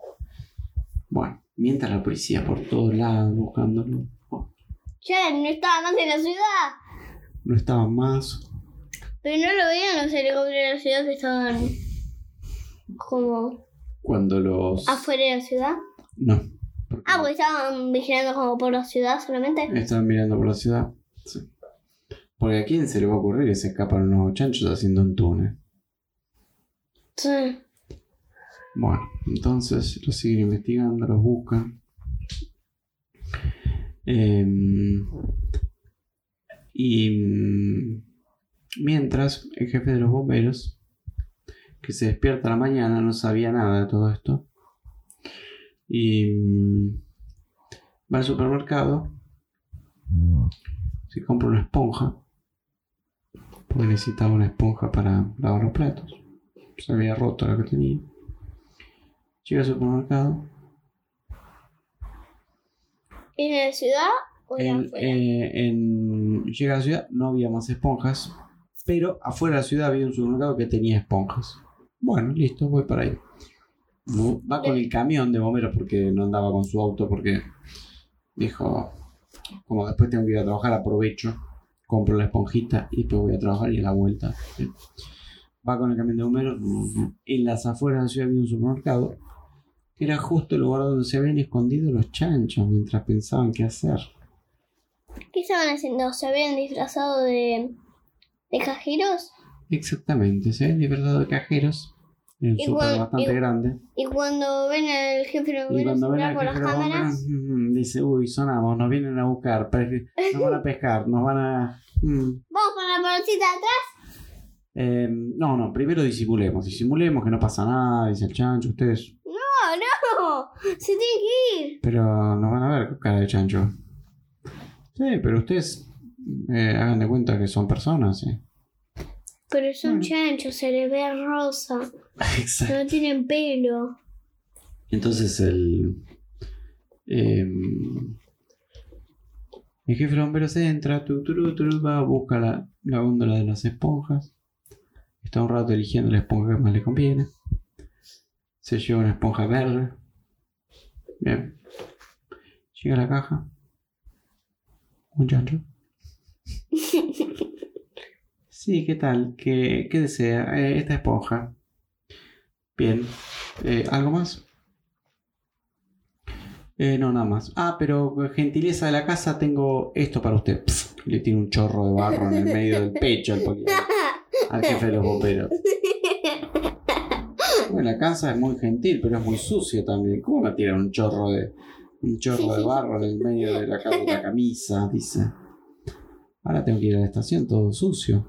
A: Bueno, mientras la policía por todos lados buscándolo. Oh,
B: Ya no estaba más en la ciudad.
A: No estaban más.
B: Pero no lo veían los helicópteros de la ciudad que estaban como
A: Cuando los.
B: afuera de la ciudad.
A: No. porque
B: Ah, porque estaban vigilando como por la ciudad solamente.
A: Estaban mirando por la ciudad. Sí. Porque a quién se le va a ocurrir que se escapan unos chanchos haciendo un túnel.
B: Sí.
A: Bueno, entonces los siguen investigando, los buscan. Em, y mm, mientras el jefe de los bomberos, que se despierta a la mañana, no sabía nada de todo esto. Y mm, va al supermercado, se compra una esponja, necesitaba una esponja para lavar los platos. Se había roto la que tenía. Llega al supermercado.
B: ¿En la ciudad o en afuera?
A: eh, en- llega a la ciudad, no había más esponjas. Pero afuera de la ciudad había un supermercado que tenía esponjas. Bueno, listo, voy para ahí. Va con el camión de bomberos porque no andaba con su auto porque dijo, como después tengo que ir a trabajar, aprovecho, compro la esponjita y después voy a trabajar y a la vuelta. Va con el camión de bomberos. En las afueras de la ciudad había un supermercado que era justo el lugar donde se habían escondido los chanchos mientras pensaban qué hacer.
B: ¿Qué estaban haciendo? ¿Se habían disfrazado de, de cajeros?
A: Exactamente, se habían disfrazado de cajeros.
B: Igual-
A: súper bastante grande.
B: Y cuando ven al jefe de
A: Y
B: por las cámaras,
A: mm, dice, uy, sonamos, nos vienen a buscar, nos van a pescar, nos van a... mm".
B: vamos con la bolsita atrás.
A: Eh, no, no, primero disimulemos, disimulemos que no pasa nada, dice el chancho, ustedes,
B: No, no, se tiene que ir.
A: pero nos van a ver con cara de chancho. Sí, pero ustedes eh, hagan de cuenta que son personas, ¿sí?
B: Pero son
A: Bueno.
B: chanchos, se les ve rosa,
A: Exacto.
B: no tienen pelo.
A: Entonces el. eh, el jefe de bomberos entra, tu, turu, turu, va, busca la, la góndola de las esponjas. Está un rato eligiendo la esponja que más le conviene. Se lleva una esponja verde. Bien. Llega a la caja. Un chancho. Sí, ¿qué tal? ¿Qué, qué desea? Eh, esta esponja. Bien. Eh, ¿Algo más? Eh, no, nada más. Ah, pero gentileza de la casa, tengo esto para usted. Le tiene un chorro de barro en el medio del pecho al, al jefe de los bomberos. Bueno, la casa es muy gentil, pero es muy sucio también. ¿Cómo me tira un chorro de un chorro de barro en el medio de la, de la camisa? Dice. Ahora tengo que ir a la estación todo sucio.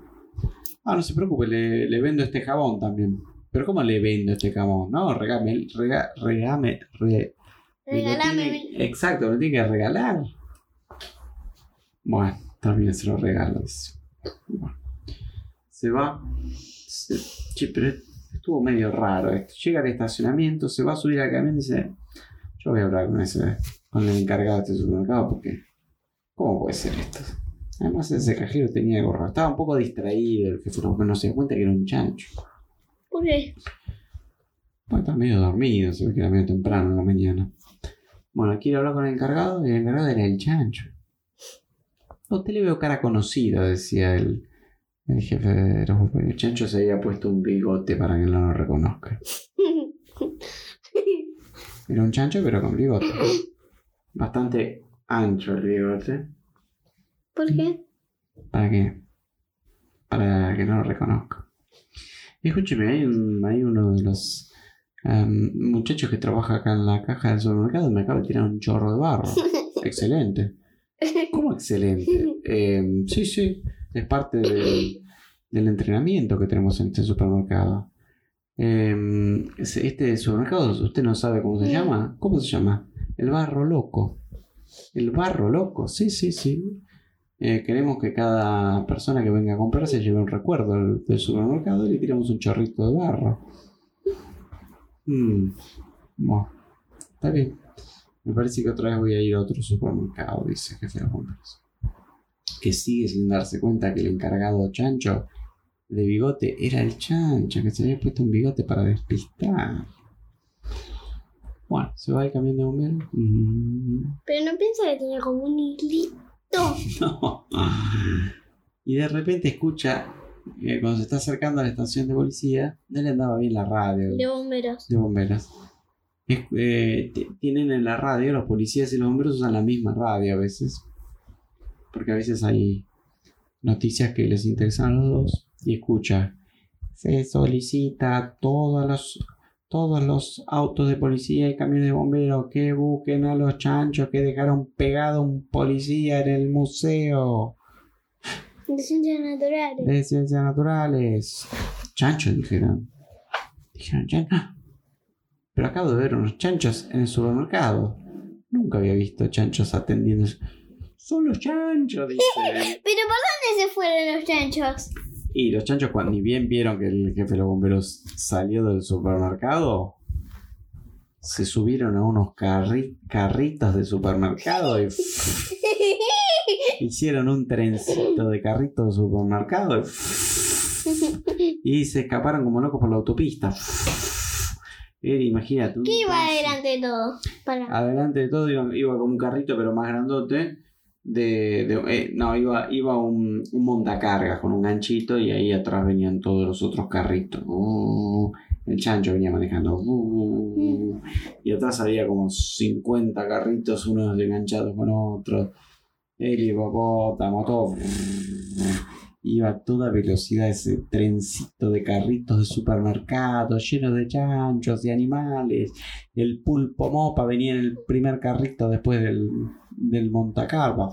A: Ah, no se preocupe, le vendo este jabón también. Pero ¿cómo le vendo este jabón? No, regame, rega, regame, re- me
B: Regálame.
A: tiene- exacto, me lo tiene que regalar. Bueno, también se lo regalo. Bueno. Se va. Se- che, pero estuvo medio raro esto. Llega al estacionamiento, se va a subir al camión y dice: Yo voy a hablar con ese, con el encargado de este supermercado porque. ¿Cómo puede ser esto? Además, ese cajero tenía gorro. Estaba un poco distraído, el jefe no se dio cuenta que era un chancho. Está medio dormido, se ve que era medio temprano en la mañana. Bueno, quiero hablar con el encargado y el encargado era el chancho. A usted le veo cara conocida, decía el, el jefe de los bomberos. El chancho se había puesto un bigote para que no lo reconozca. Era un chancho, pero con bigote. Bastante ancho el bigote.
B: ¿Por qué?
A: ¿Para qué? Para que no lo reconozca. Escúcheme, hay, un, hay uno de los em, muchachos que trabaja acá en la caja del supermercado y me acaba de tirar un chorro de barro. excelente. ¿Cómo excelente? Em, sí, sí, es parte del, del entrenamiento que tenemos en este supermercado. Em, este supermercado, ¿usted no sabe cómo se llama? ¿Cómo se llama? El barro loco. El barro loco, sí, sí, sí. Eh, queremos que cada persona que venga a comprar se lleve un recuerdo del, supermercado y le tiramos un chorrito de barro. Mm, bueno, está bien. Me parece que otra vez voy a ir a otro supermercado, dice el jefe de bomberos. Que sigue sin darse cuenta que el encargado chancho de bigote era el chancho, que se había puesto un bigote para despistar. Bueno, se va el camión de bomberos. Mm,
B: Pero no piensa que tenía como un hilito.
A: No. Y de repente escucha, eh, cuando se está acercando a la estación de policía, no le andaba bien la radio
B: De bomberos.
A: de bomberos. Es- eh, tienen en la radio, los policías y los bomberos usan la misma radio a veces. Porque a veces hay noticias que les interesan a los dos. Y escucha, se solicita a todos los, todos los autos de policía y camiones de bomberos que busquen a los chanchos que dejaron pegado un policía en el museo
B: De ciencias naturales.
A: de ciencias naturales. Chanchos, dijeron. Dijeron, chanchos. Pero acabo de ver unos chanchos en el supermercado. Nunca había visto chanchos atendiendo. Son los chanchos, dice.
B: Pero ¿por dónde se fueron los chanchos?
A: Y los chanchos, cuando ni bien vieron que el jefe de los bomberos salió del supermercado, se subieron a unos carri- carritos de supermercado y hicieron un trencito de carritos de supermercado y, y se escaparon como locos por la autopista. Era, imagínate.
B: ¿Qué iba adelante de todo? Para.
A: Adelante de todo iba, iba como un carrito, pero más grandote. De, de- eh, no, iba, iba un, un montacargas con un ganchito y ahí atrás venían todos los otros carritos. Uh, el chancho venía manejando. Uh, y atrás había como 50 carritos, unos enganchados con otros. El hipopótamo, todo. Iba a toda velocidad ese trencito de carritos de supermercado lleno de chanchos y animales. El pulpo mopa venía en el primer carrito después del, del montacarga.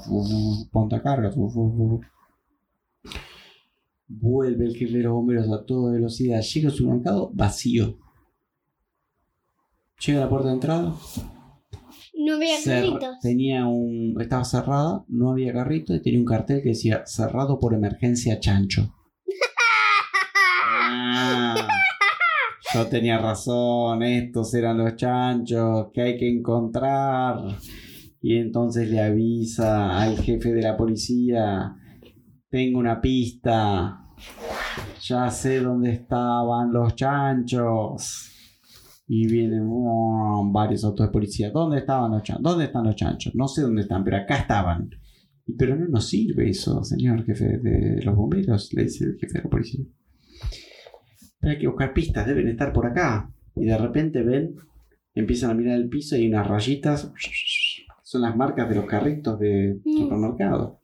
A: Vuelve el jefe bomberos a toda velocidad. Llega al supermercado vacío. Llega a la puerta de entrada.
B: No había carritos.
A: tenía un. Estaba cerrada, no había carrito y tenía un cartel que decía cerrado por emergencia chancho. Ah, yo tenía razón, estos eran los chanchos que hay que encontrar. Y entonces le avisa al jefe de la policía, tengo una pista, ya sé dónde estaban los chanchos. Y vienen varios autos de policía. ¿Dónde estaban los chanchos? ¿Dónde están los chanchos? No sé dónde están, pero acá estaban. Pero no nos sirve eso, señor jefe de los bomberos, le dice el jefe de la policía. Pero hay que buscar pistas, deben estar por acá. Y de repente ven, empiezan a mirar el piso y hay unas rayitas. Son las marcas de los carritos de
B: Mm.
A: supermercado.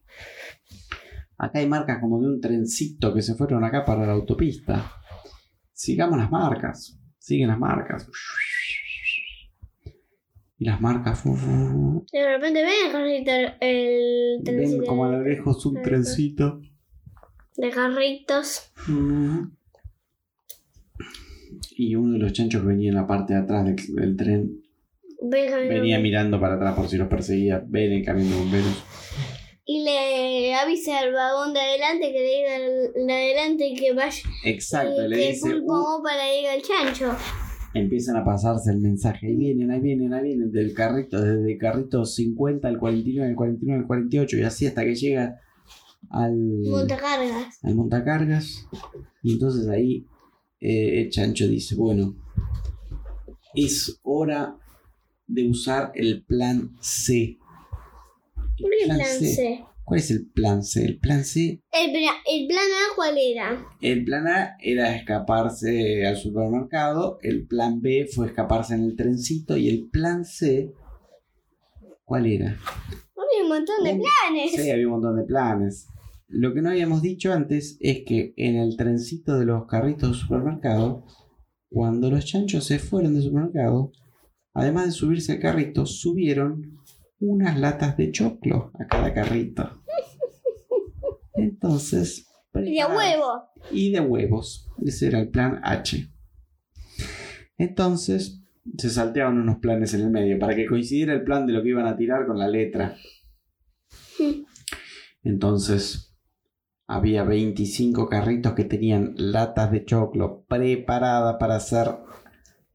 A: Acá hay marcas como de un trencito que se fueron acá para la autopista. Sigamos las marcas. Siguen las marcas. Y las marcas.
B: De repente ven el carrito, el
A: Ven
B: trencito
A: como a lo lejos un trencito.
B: de carritos.
A: Y uno de los chanchos que venía en la parte de atrás del, del tren
B: Ven
A: venía mirando para atrás por si los perseguía. Ven el camión de bomberos.
B: Y le avisa al vagón de adelante que le diga al de adelante que vaya.
A: Exacto,
B: y
A: le
B: que
A: dice. "Uh",
B: le diga al chancho.
A: empiezan a pasarse el mensaje. Ahí vienen, ahí vienen, ahí vienen. Del carrito, desde el carrito 50 al 49, al 49, al 48. Y así hasta que llega al.
B: Montacargas.
A: al montacargas. Y entonces ahí eh, el chancho dice, bueno, es hora de usar el plan C.
B: ¿Por qué plan C?
A: ¿Cuál es el plan C? El plan C,
B: El, pla- el plan A, ¿cuál era?
A: el plan A era escaparse al supermercado, el plan B fue escaparse en el trencito y el plan C, ¿cuál era?
B: Había un montón de
A: Un-
B: planes.
A: Sí, había un montón de planes. Lo que no habíamos dicho antes es que en el trencito de los carritos de supermercado, cuando los chanchos se fueron del supermercado, además de subirse al carrito, subieron unas latas de choclo a cada carrito. Entonces.
B: Y de
A: preparados-
B: huevo.
A: y de huevos. Ese era el plan H. Entonces se salteaban unos planes en el medio para que coincidiera el plan de lo que iban a tirar con la letra. Entonces había 25 carritos que tenían latas de choclo preparadas para ser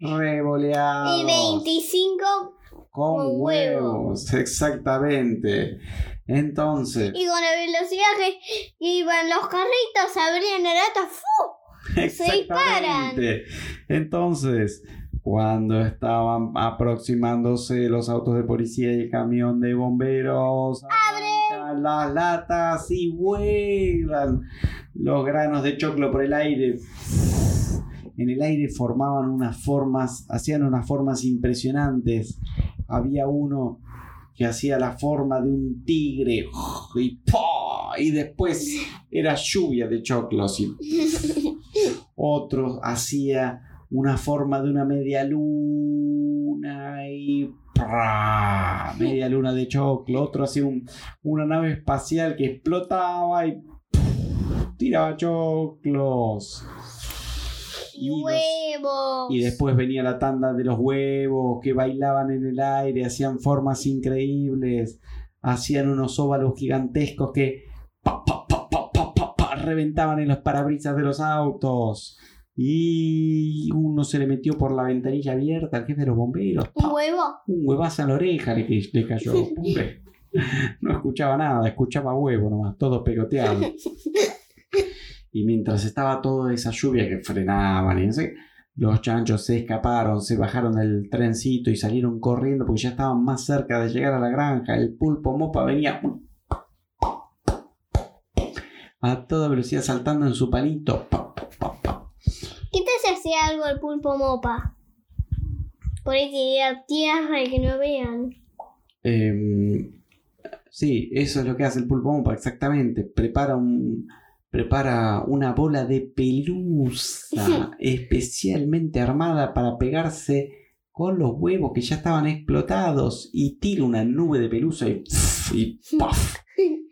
A: revoleados
B: Y 25.
A: con
B: con huevo.
A: huevos. Exactamente. Entonces,
B: Y con la velocidad que iban los carritos, abrían la lata. ¡fu!
A: Exactamente. Entonces, cuando estaban aproximándose los autos de policía y el camión de bomberos, ¡pam! Las latas y vuelan los granos de choclo por el aire. En el aire formaban unas formas, hacían unas formas impresionantes. Había uno que hacía la forma de un tigre y, ¡pah! y después era lluvia de choclos y otro hacía una forma de una media luna y media luna de choclo, otro hacía un- una nave espacial que explotaba y tiraba choclos.
B: Huevos.
A: y después venía la tanda de los huevos que bailaban en el aire, hacían formas increíbles, hacían unos óvalos gigantescos que pa, pa, pa, pa, pa, pa, pa, reventaban en los parabrisas de los autos. Y uno se le metió por la ventanilla abierta al jefe de los bomberos.
B: Un huevo.
A: un huevazo en la oreja le, le cayó. No escuchaba nada, escuchaba huevo nomás, todo pegoteado. Y mientras estaba toda esa lluvia que frenaban y no sé, los chanchos se escaparon, se bajaron del trencito y salieron corriendo porque ya estaban más cerca de llegar a la granja. El pulpo mopa venía a toda velocidad saltando en su palito. Pa, pa, pa, pa.
B: ¿Qué tal si hacía algo el pulpo mopa? Por ahí que a tierra y que no vean.
A: Em, sí, eso es lo que hace el pulpo mopa, exactamente. Prepara un. Prepara una bola de pelusa especialmente armada para pegarse con los huevos que ya estaban explotados y tira una nube de pelusa y, y ¡paf!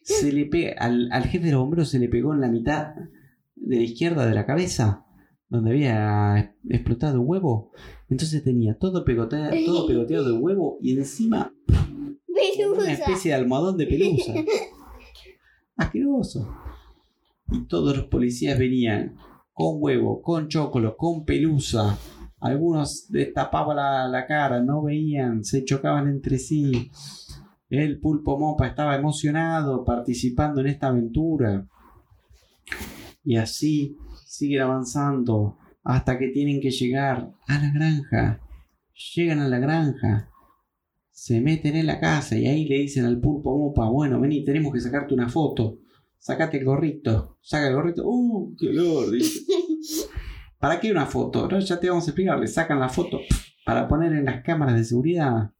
A: se le pega al, al jefe de los bomberos se le pegó en la mitad de la izquierda de la cabeza donde había explotado un huevo entonces tenía todo pegoteado, todo pegoteado de huevo y encima una
B: Pelusa.
A: especie de almohadón de pelusa. Asqueroso. Y todos los policías venían con huevo, con chocolo, con pelusa. Algunos destapaban la, la cara, no veían, se chocaban entre sí. El pulpo mopa estaba emocionado participando en esta aventura. Y así siguen avanzando hasta que tienen que llegar a la granja. Llegan a la granja se meten en la casa y ahí le dicen al pulpo mopa, bueno, vení, tenemos que sacarte una foto. Sacate el gorrito. Saca el gorrito. ¡Uh, qué olor! dice. ¿Para qué una foto? No, ya te vamos a explicar. Le sacan la foto para poner en las cámaras de seguridad.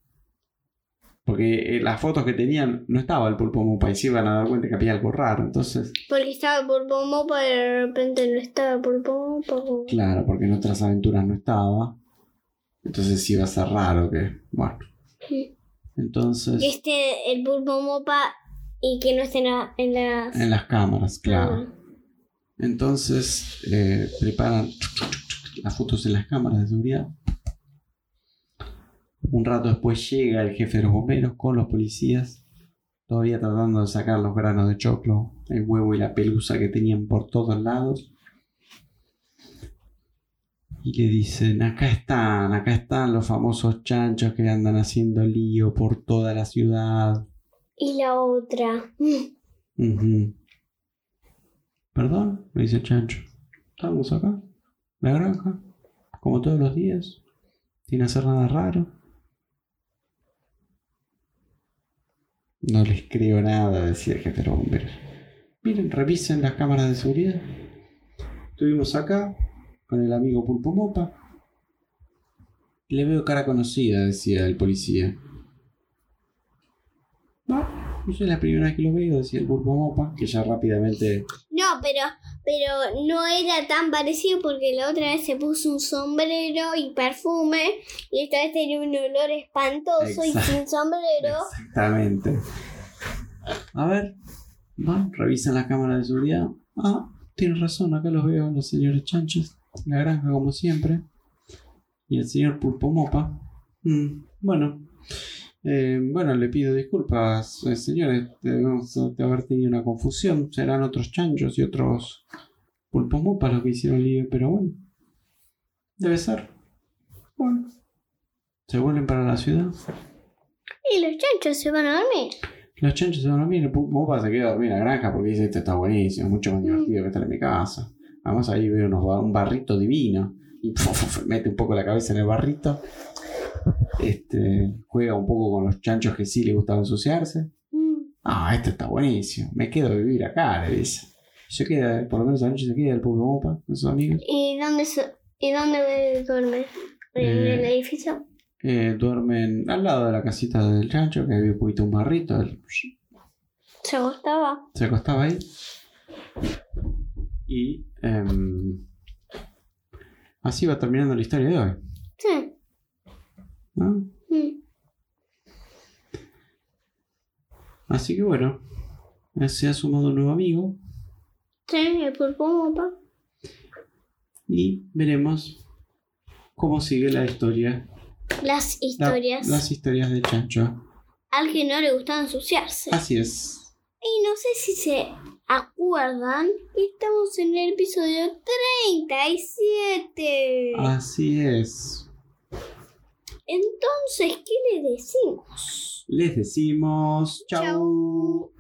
A: Porque en las fotos que tenían no estaba el pulpo mopa y se iban a dar cuenta que había algo raro. Entonces,
B: Porque estaba el pulpo mopa y de repente no estaba el pulpo mopa.
A: claro, porque en otras aventuras no estaba. Entonces sí iba a ser raro que. Bueno. Entonces.
B: Esté el pulpo mopa y que no esté en, la- en las...
A: En las cámaras, claro.
B: Ah.
A: Entonces eh, preparan las fotos en las cámaras de seguridad. Un rato después llega el jefe de los bomberos con los policías, todavía tratando de sacar los granos de choclo, el huevo y la pelusa que tenían por todos lados. Y le dicen, acá están, acá están los famosos chanchos que andan haciendo lío por toda la ciudad.
B: Y la otra.
A: Perdón, me dice chancho. Estamos acá, la granja, como todos los días, sin hacer nada raro. No les creo nada, decía el jefe de los bomberos. Miren, revisen las cámaras de seguridad. Estuvimos acá con el amigo Pulpo Mopa. Le veo cara conocida, decía el policía. Ah, no es la primera vez que lo veo, decía el Pulpo Mopa, que ya rápidamente
B: No, pero, pero no era tan parecido porque la otra vez se puso un sombrero y perfume y esta vez tenía un olor espantoso y sin sombrero.
A: Exactamente. A ver, van, revisan la cámara de seguridad. Ah, tienes razón, acá los veo los señores chanchos. La granja como siempre. Y el señor Pulpo Mopa. Mm, bueno. Eh, bueno, le pido disculpas, eh, señores. Debemos de haber tenido una confusión. Serán otros chanchos y otros Pulpos Mopa los que hicieron lío, pero bueno. Debe ser. Bueno. Se vuelven para la ciudad.
B: Y los chanchos se van a dormir.
A: Los chanchos se van a dormir, el Pulpo Mopa se queda a dormir en la granja porque dice, este está buenísimo, es mucho más divertido que estar en mi casa. Vamos ahí ve unos, un barrito divino y mete un poco la cabeza en el barrito. Este, juega un poco con los chanchos que sí le gustaba ensuciarse.
B: Mm.
A: Ah, esto está buenísimo. Me quedo a vivir acá, le dice. Se queda, por lo menos anoche se queda el Pulpo Mopa con sus amigos.
B: ¿Y dónde, y dónde duerme? ¿En
A: Eh.
B: el edificio?
A: Eh, duermen al lado de la casita del chancho, que había un poquito un barrito. él
B: ¿Se gustaba?
A: se acostaba ahí. Y em, así va terminando la historia de hoy.
B: Sí.
A: ¿No?
B: Mm.
A: Así que bueno, se ha sumado un nuevo amigo
B: Sí, el pulpo mopa.
A: y veremos cómo sigue la historia.
B: Las
A: la-
B: historias.
A: las historias del chancho.
B: Al que no le gusta ensuciarse.
A: Así es.
B: Y no sé si se acuerdan, estamos en el episodio 37.
A: Así es.
B: Entonces, ¿qué le decimos?
A: Les decimos chau.
B: Chau.